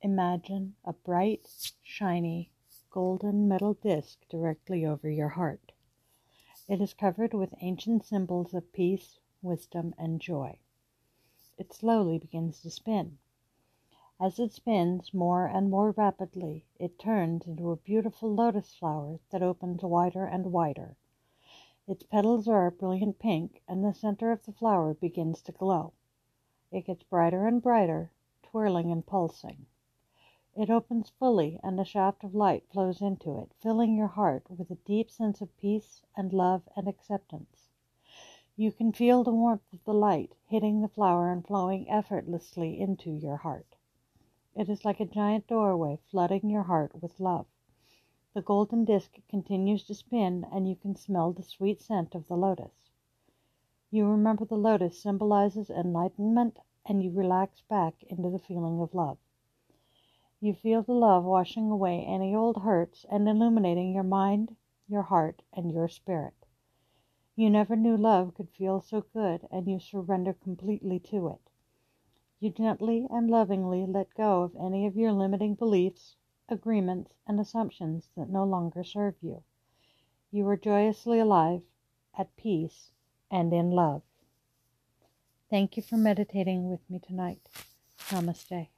Imagine a bright, shiny, golden metal disc directly over your heart. It is covered with ancient symbols of peace, wisdom, and joy. It slowly begins to spin. As it spins more and more rapidly, it turns into a beautiful lotus flower that opens wider and wider. Its petals are a brilliant pink, and the center of the flower begins to glow. It gets brighter and brighter, twirling and pulsing. It opens fully, and a shaft of light flows into it, filling your heart with a deep sense of peace and love and acceptance. You can feel the warmth of the light hitting the flower and flowing effortlessly into your heart. It is like a giant doorway flooding your heart with love. The golden disc continues to spin, and you can smell the sweet scent of the lotus. You remember the lotus symbolizes enlightenment, and you relax back into the feeling of love. You feel the love washing away any old hurts and illuminating your mind, your heart, and your spirit. You never knew love could feel so good, and you surrender completely to it. You gently and lovingly let go of any of your limiting beliefs, agreements, and assumptions that no longer serve you. You are joyously alive, at peace, and in love. Thank you for meditating with me tonight. Namaste.